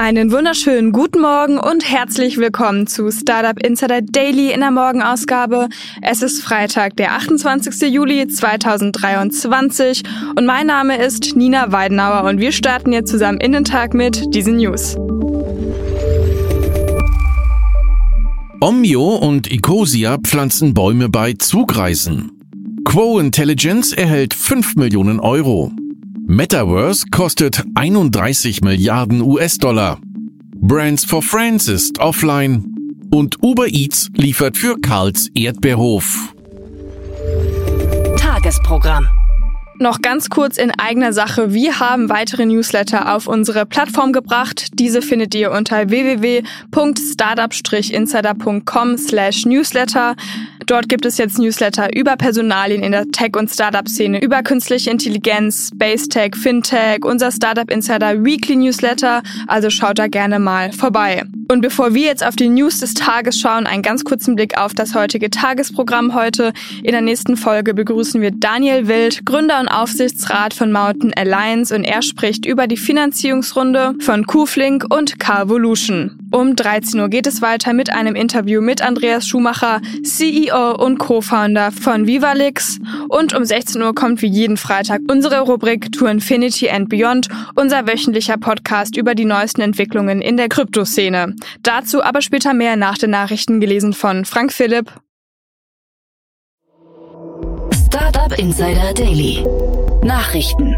Einen wunderschönen guten Morgen und herzlich willkommen zu Startup Insider Daily in der Morgenausgabe. Es ist Freitag, der 28. Juli 2023 und mein Name ist Nina Weidenauer und wir starten jetzt zusammen in den Tag mit diesen News. Omio und Ecosia pflanzen Bäume bei Zugreisen. Quo Intelligence erhält 5 Millionen Euro. Metaverse kostet 31 Milliarden US-Dollar. Brands for Friends ist offline. Und Uber Eats liefert für Karls Erdbeerhof. Tagesprogramm. Noch ganz kurz in eigener Sache. Wir haben weitere Newsletter auf unsere Plattform gebracht. Diese findet ihr unter www.startup-insider.com slash newsletter. Dort gibt es jetzt Newsletter über Personalien in der Tech- und Startup-Szene, über künstliche Intelligenz, Space Tech, Fintech, unser Startup Insider Weekly Newsletter. Also schaut da gerne mal vorbei. Und bevor wir jetzt auf die News des Tages schauen, einen ganz kurzen Blick auf das heutige Tagesprogramm heute. In der nächsten Folge begrüßen wir Daniel Wild, Gründer und Aufsichtsrat von Mountain Alliance und er spricht über die Finanzierungsrunde von Qflink und Carvolution. Um 13 Uhr geht es weiter mit einem Interview mit Andreas Schumacher, CEO und Co-Founder von Vivalix. Und um 16 Uhr kommt wie jeden Freitag unsere Rubrik To Infinity and Beyond, unser wöchentlicher Podcast über die neuesten Entwicklungen in der Kryptoszene. Dazu aber später mehr nach den Nachrichten gelesen von Frank Philipp. Startup Insider Daily. Nachrichten.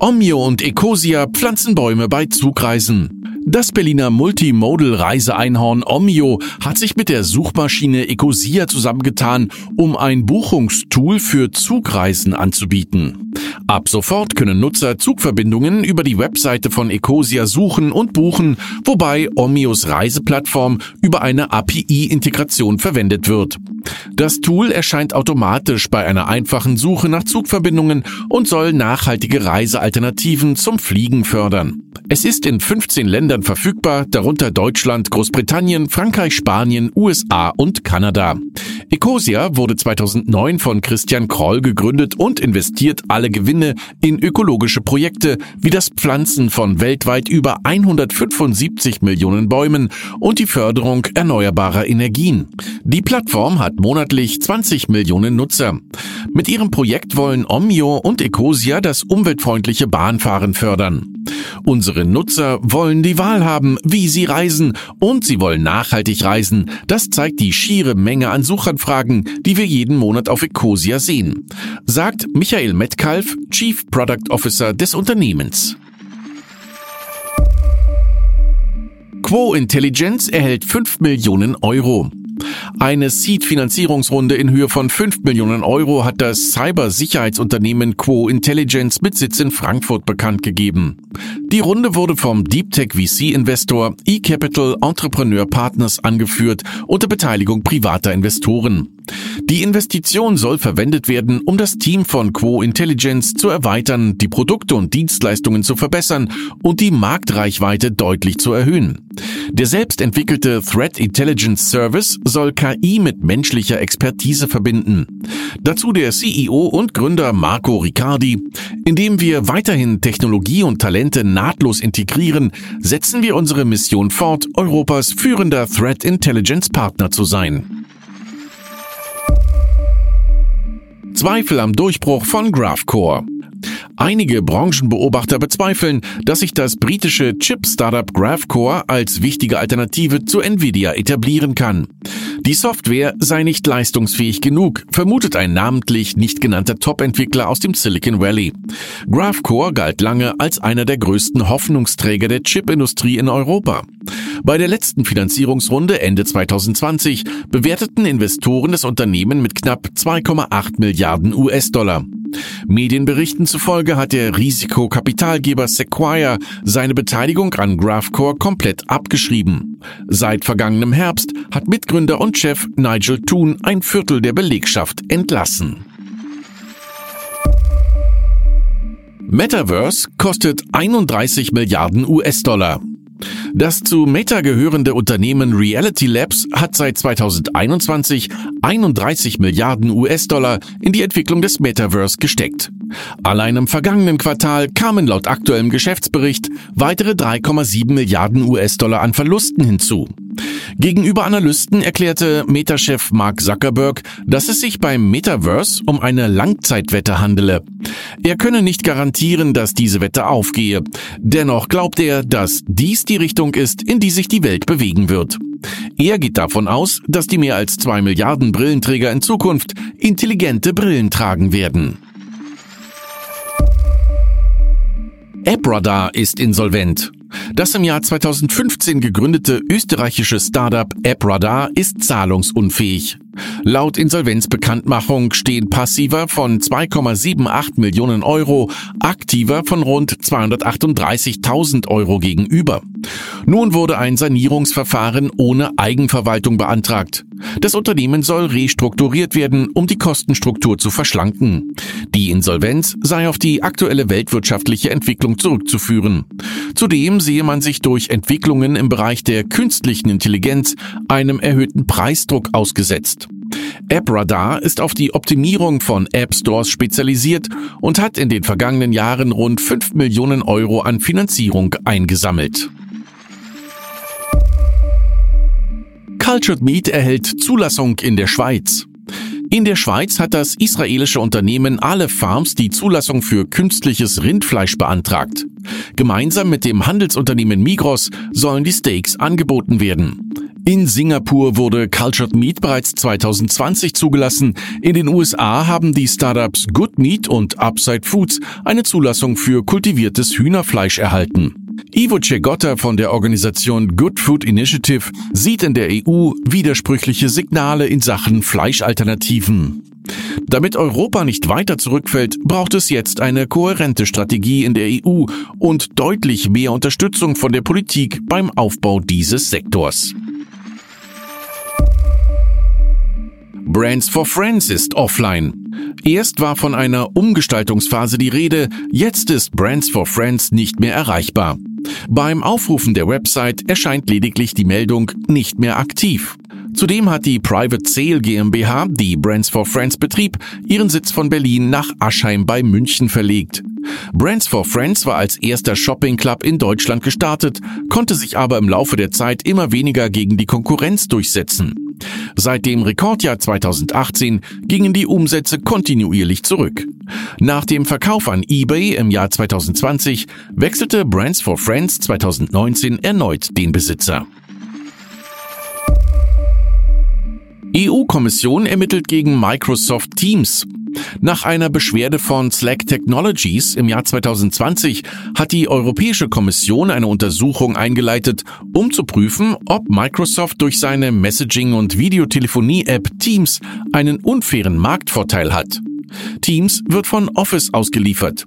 Omio und Ecosia pflanzen Bäume bei Zugreisen. Das Berliner Multimodal-Reiseeinhorn Omio hat sich mit der Suchmaschine Ecosia zusammengetan, um ein Buchungstool für Zugreisen anzubieten. Ab sofort können Nutzer Zugverbindungen über die Webseite von Ecosia suchen und buchen, wobei Omios Reiseplattform über eine API-Integration verwendet wird. Das Tool erscheint automatisch bei einer einfachen Suche nach Zugverbindungen und soll nachhaltige Reisealternativen zum Fliegen fördern. Es ist in 15 Ländern verfügbar, darunter Deutschland, Großbritannien, Frankreich, Spanien, USA und Kanada. Ecosia wurde 2009 von Christian Kroll gegründet und investiert alle Gewinne in ökologische Projekte wie das Pflanzen von weltweit über 175 Millionen Bäumen und die Förderung erneuerbarer Energien. Die Plattform hat monatlich 20 Millionen Nutzer. Mit ihrem Projekt wollen Omio und Ecosia das umweltfreundliche Bahnfahren fördern. Unsere Nutzer wollen die Wahl haben, wie sie reisen, und sie wollen nachhaltig reisen. Das zeigt die schiere Menge an Suchanfragen, die wir jeden Monat auf Ecosia sehen, sagt Michael Metcalf, Chief Product Officer des Unternehmens. Quo Intelligence erhält 5 Millionen Euro. Eine Seed-Finanzierungsrunde in Höhe von 5 Millionen Euro hat das Cybersicherheitsunternehmen Quo Intelligence mit Sitz in Frankfurt bekannt gegeben. Die Runde wurde vom Deep Tech VC-Investor eCapital Entrepreneur Partners angeführt unter Beteiligung privater Investoren. Die Investition soll verwendet werden, um das Team von Quo Intelligence zu erweitern, die Produkte und Dienstleistungen zu verbessern und die Marktreichweite deutlich zu erhöhen. Der selbst entwickelte Threat Intelligence Service soll KI mit menschlicher Expertise verbinden. Dazu der CEO und Gründer Marco Riccardi. Indem wir weiterhin Technologie und Talente nahtlos integrieren, setzen wir unsere Mission fort, Europas führender Threat Intelligence Partner zu sein. Zweifel am Durchbruch von GraphCore. Einige Branchenbeobachter bezweifeln, dass sich das britische Chip-Startup GraphCore als wichtige Alternative zu Nvidia etablieren kann. Die Software sei nicht leistungsfähig genug, vermutet ein namentlich nicht genannter Top-Entwickler aus dem Silicon Valley. GraphCore galt lange als einer der größten Hoffnungsträger der Chipindustrie in Europa. Bei der letzten Finanzierungsrunde Ende 2020 bewerteten Investoren das Unternehmen mit knapp 2,8 Milliarden US-Dollar. Medienberichten zufolge hat der Risikokapitalgeber Sequoia seine Beteiligung an Graphcore komplett abgeschrieben. Seit vergangenem Herbst hat Mitgründer und Chef Nigel Toon ein Viertel der Belegschaft entlassen. Metaverse kostet 31 Milliarden US-Dollar. Das zu Meta gehörende Unternehmen Reality Labs hat seit 2021 31 Milliarden US-Dollar in die Entwicklung des Metaverse gesteckt. Allein im vergangenen Quartal kamen laut aktuellem Geschäftsbericht weitere 3,7 Milliarden US-Dollar an Verlusten hinzu. Gegenüber Analysten erklärte Meta-Chef Mark Zuckerberg, dass es sich beim Metaverse um eine Langzeitwette handele. Er könne nicht garantieren, dass diese Wette aufgehe. Dennoch glaubt er, dass dies die Richtung ist, in die sich die Welt bewegen wird. Er geht davon aus, dass die mehr als zwei Milliarden Brillenträger in Zukunft intelligente Brillen tragen werden. AppRadar ist insolvent. Das im Jahr 2015 gegründete österreichische Startup AppRadar ist zahlungsunfähig. Laut Insolvenzbekanntmachung stehen passiver von 2,78 Millionen Euro, aktiver von rund 238.000 Euro gegenüber. Nun wurde ein Sanierungsverfahren ohne Eigenverwaltung beantragt. Das Unternehmen soll restrukturiert werden, um die Kostenstruktur zu verschlanken. Die Insolvenz sei auf die aktuelle weltwirtschaftliche Entwicklung zurückzuführen. Zudem sehe man sich durch Entwicklungen im Bereich der künstlichen Intelligenz einem erhöhten Preisdruck ausgesetzt. AppRadar ist auf die Optimierung von App Stores spezialisiert und hat in den vergangenen Jahren rund 5 Millionen Euro an Finanzierung eingesammelt. Cultured Meat erhält Zulassung in der Schweiz. In der Schweiz hat das israelische Unternehmen Ale Farms die Zulassung für künstliches Rindfleisch beantragt. Gemeinsam mit dem Handelsunternehmen Migros sollen die Steaks angeboten werden. In Singapur wurde Cultured Meat bereits 2020 zugelassen. In den USA haben die Startups Good Meat und Upside Foods eine Zulassung für kultiviertes Hühnerfleisch erhalten. Ivo Cegotta von der Organisation Good Food Initiative sieht in der EU widersprüchliche Signale in Sachen Fleischalternativen. Damit Europa nicht weiter zurückfällt, braucht es jetzt eine kohärente Strategie in der EU und deutlich mehr Unterstützung von der Politik beim Aufbau dieses Sektors. Brands for Friends ist offline. Erst war von einer Umgestaltungsphase die Rede, jetzt ist Brands for Friends nicht mehr erreichbar. Beim Aufrufen der Website erscheint lediglich die Meldung nicht mehr aktiv. Zudem hat die Private Sale GmbH, die Brands for Friends betrieb, ihren Sitz von Berlin nach Aschheim bei München verlegt. Brands for Friends war als erster Shopping Club in Deutschland gestartet, konnte sich aber im Laufe der Zeit immer weniger gegen die Konkurrenz durchsetzen. Seit dem Rekordjahr 2018 gingen die Umsätze kontinuierlich zurück. Nach dem Verkauf an eBay im Jahr 2020 wechselte Brands for Friends 2019 erneut den Besitzer. EU-Kommission ermittelt gegen Microsoft Teams. Nach einer Beschwerde von Slack Technologies im Jahr 2020 hat die Europäische Kommission eine Untersuchung eingeleitet, um zu prüfen, ob Microsoft durch seine Messaging- und Videotelefonie-App Teams einen unfairen Marktvorteil hat. Teams wird von Office ausgeliefert.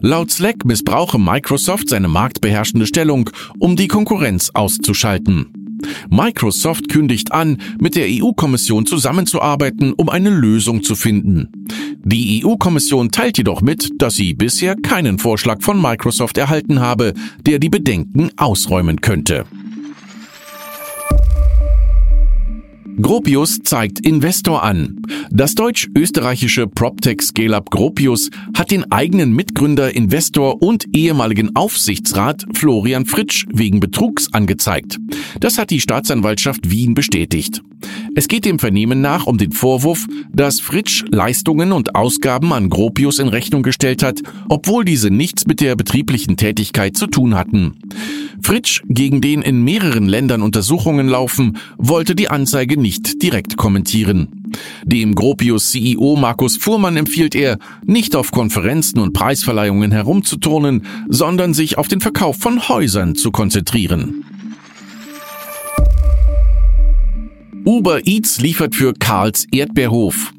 Laut Slack missbrauche Microsoft seine marktbeherrschende Stellung, um die Konkurrenz auszuschalten. Microsoft kündigt an, mit der EU-Kommission zusammenzuarbeiten, um eine Lösung zu finden. Die EU-Kommission teilt jedoch mit, dass sie bisher keinen Vorschlag von Microsoft erhalten habe, der die Bedenken ausräumen könnte. Gropius zeigt Investor an. Das deutsch-österreichische PropTech-Scale-Up Gropius hat den eigenen Mitgründer, Investor und ehemaligen Aufsichtsrat Florian Fritsch wegen Betrugs angezeigt. Das hat die Staatsanwaltschaft Wien bestätigt. Es geht dem Vernehmen nach um den Vorwurf, dass Fritsch Leistungen und Ausgaben an Gropius in Rechnung gestellt hat, obwohl diese nichts mit der betrieblichen Tätigkeit zu tun hatten. Fritsch, gegen den in mehreren Ländern Untersuchungen laufen, wollte die Anzeige nicht direkt kommentieren. Dem Gropius CEO Markus Fuhrmann empfiehlt er, nicht auf Konferenzen und Preisverleihungen herumzuturnen, sondern sich auf den Verkauf von Häusern zu konzentrieren. Uber Eats liefert für Karls Erdbeerhof.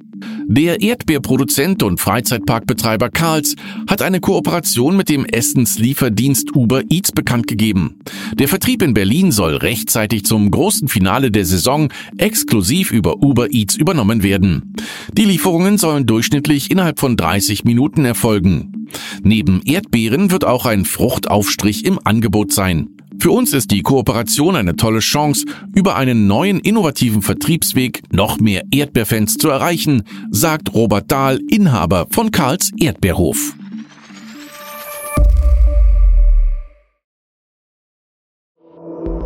Der Erdbeerproduzent und Freizeitparkbetreiber Karls hat eine Kooperation mit dem Essenslieferdienst Uber Eats bekannt gegeben. Der Vertrieb in Berlin soll rechtzeitig zum großen Finale der Saison exklusiv über Uber Eats übernommen werden. Die Lieferungen sollen durchschnittlich innerhalb von 30 Minuten erfolgen. Neben Erdbeeren wird auch ein Fruchtaufstrich im Angebot sein. Für uns ist die Kooperation eine tolle Chance, über einen neuen innovativen Vertriebsweg noch mehr Erdbeerfans zu erreichen, sagt Robert Dahl, Inhaber von Karls Erdbeerhof.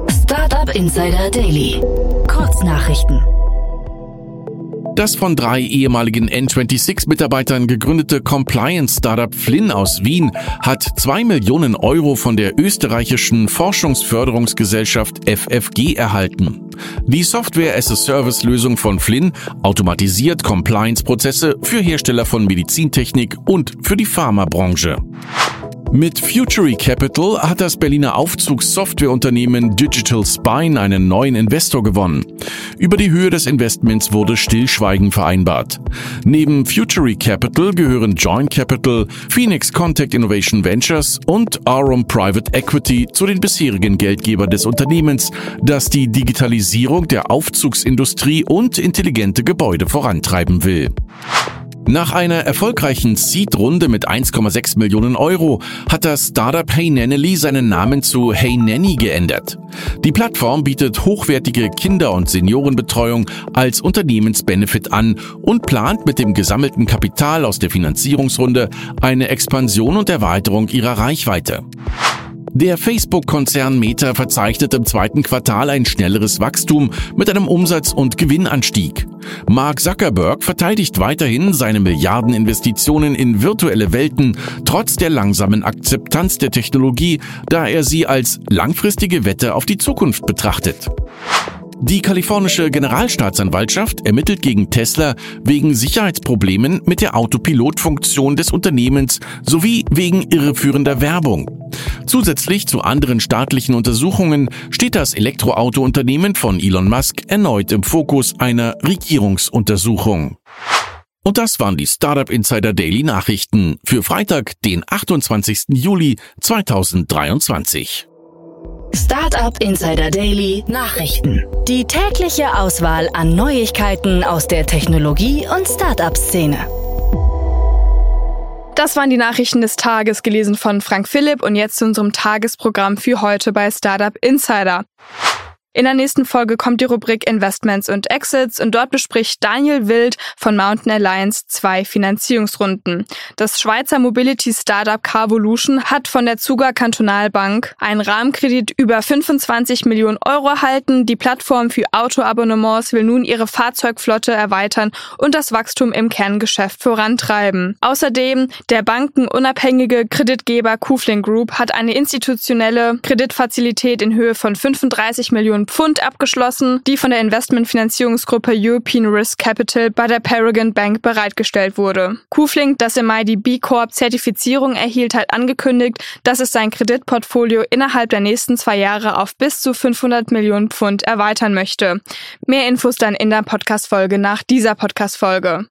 Startup Insider Daily. Kurznachrichten. Das von drei ehemaligen N26-Mitarbeitern gegründete Compliance-Startup Flynn aus Wien hat zwei Millionen Euro von der österreichischen Forschungsförderungsgesellschaft FFG erhalten. Die Software-as-a-Service-Lösung von Flynn automatisiert Compliance-Prozesse für Hersteller von Medizintechnik und für die Pharmabranche. Mit Futury Capital hat das Berliner Aufzugssoftwareunternehmen Digital Spine einen neuen Investor gewonnen. Über die Höhe des Investments wurde Stillschweigen vereinbart. Neben Futury Capital gehören Joint Capital, Phoenix Contact Innovation Ventures und Arum Private Equity zu den bisherigen Geldgebern des Unternehmens, das die Digitalisierung der Aufzugsindustrie und intelligente Gebäude vorantreiben will. Nach einer erfolgreichen Seed-Runde mit 1,6 Millionen Euro hat das Startup Hey Nanny seinen Namen zu Hey Nanny geändert. Die Plattform bietet hochwertige Kinder- und Seniorenbetreuung als Unternehmensbenefit an und plant mit dem gesammelten Kapital aus der Finanzierungsrunde eine Expansion und Erweiterung ihrer Reichweite. Der Facebook-Konzern Meta verzeichnet im zweiten Quartal ein schnelleres Wachstum mit einem Umsatz- und Gewinnanstieg. Mark Zuckerberg verteidigt weiterhin seine Milliardeninvestitionen in virtuelle Welten trotz der langsamen Akzeptanz der Technologie, da er sie als langfristige Wette auf die Zukunft betrachtet. Die kalifornische Generalstaatsanwaltschaft ermittelt gegen Tesla wegen Sicherheitsproblemen mit der Autopilotfunktion des Unternehmens sowie wegen irreführender Werbung. Zusätzlich zu anderen staatlichen Untersuchungen steht das Elektroautounternehmen von Elon Musk erneut im Fokus einer Regierungsuntersuchung. Und das waren die Startup Insider Daily Nachrichten für Freitag, den 28. Juli 2023. Startup Insider Daily Nachrichten. Die tägliche Auswahl an Neuigkeiten aus der Technologie- und Startup-Szene. Das waren die Nachrichten des Tages, gelesen von Frank Philipp und jetzt zu unserem Tagesprogramm für heute bei Startup Insider. In der nächsten Folge kommt die Rubrik Investments und Exits und dort bespricht Daniel Wild von Mountain Alliance zwei Finanzierungsrunden. Das Schweizer Mobility Startup Carvolution hat von der Zuger Kantonalbank einen Rahmenkredit über 25 Millionen Euro erhalten. Die Plattform für Autoabonnements will nun ihre Fahrzeugflotte erweitern und das Wachstum im Kerngeschäft vorantreiben. Außerdem der bankenunabhängige Kreditgeber Kufling Group hat eine institutionelle Kreditfazilität in Höhe von 35 Millionen Pfund abgeschlossen, die von der Investmentfinanzierungsgruppe European Risk Capital bei der Paragon Bank bereitgestellt wurde. Kufling, das im Mai die B Corp Zertifizierung erhielt, hat angekündigt, dass es sein Kreditportfolio innerhalb der nächsten zwei Jahre auf bis zu 500 Millionen Pfund erweitern möchte. Mehr Infos dann in der Podcast-Folge nach dieser Podcast-Folge.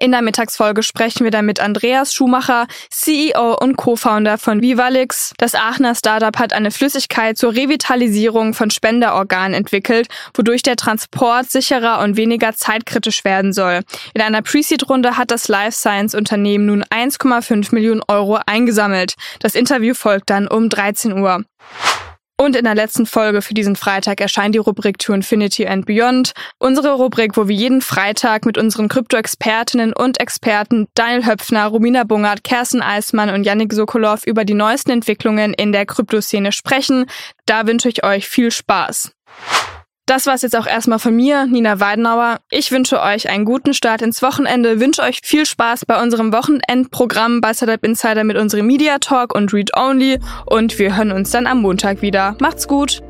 In der Mittagsfolge sprechen wir dann mit Andreas Schumacher, CEO und Co-Founder von Vivalix. Das Aachener Startup hat eine Flüssigkeit zur Revitalisierung von Spenderorganen entwickelt, wodurch der Transport sicherer und weniger zeitkritisch werden soll. In einer Pre-Seed-Runde hat das Life Science-Unternehmen nun 1,5 Millionen Euro eingesammelt. Das Interview folgt dann um 13 Uhr. Und in der letzten Folge für diesen Freitag erscheint die Rubrik To Infinity and Beyond. Unsere Rubrik, wo wir jeden Freitag mit unseren Krypto-Expertinnen und Experten Daniel Höpfner, Romina Bungert, Kersten Eismann und Yannick Sokolov über die neuesten Entwicklungen in der Kryptoszene sprechen. Da wünsche ich euch viel Spaß. Das war's jetzt auch erstmal von mir, Nina Weidenauer. Ich wünsche euch einen guten Start ins Wochenende, wünsche euch viel Spaß bei unserem Wochenendprogramm bei Startup Insider mit unserem Media Talk und Read Only und wir hören uns dann am Montag wieder. Macht's gut!